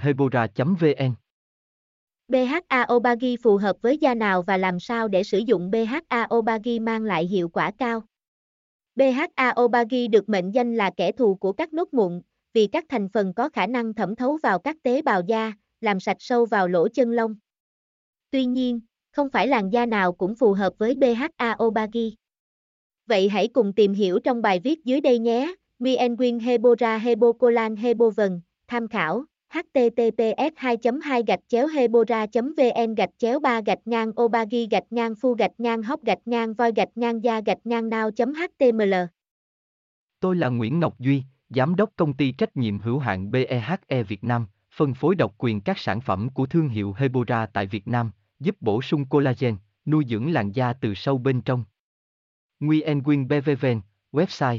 hebora vn BHA Obagi phù hợp với da nào và làm sao để sử dụng BHA Obagi mang lại hiệu quả cao? BHA Obagi được mệnh danh là kẻ thù của các nốt mụn, vì các thành phần có khả năng thẩm thấu vào các tế bào da, làm sạch sâu vào lỗ chân lông. Tuy nhiên, không phải làn da nào cũng phù hợp với BHA Obagi. Vậy hãy cùng tìm hiểu trong bài viết dưới đây nhé. Mienwin Hebora Hebocolan Hebovần, tham khảo https 2 2 gạch chéo hebora vn gạch chéo 3 gạch ngang obagi gạch ngang phu gạch ngang hóc gạch ngang voi gạch ngang da gạch ngang nao html Tôi là Nguyễn Ngọc Duy, Giám đốc công ty trách nhiệm hữu hạn BEHE Việt Nam, phân phối độc quyền các sản phẩm của thương hiệu Hebora tại Việt Nam, giúp bổ sung collagen, nuôi dưỡng làn da từ sâu bên trong. Nguyen Quyên BVVN, website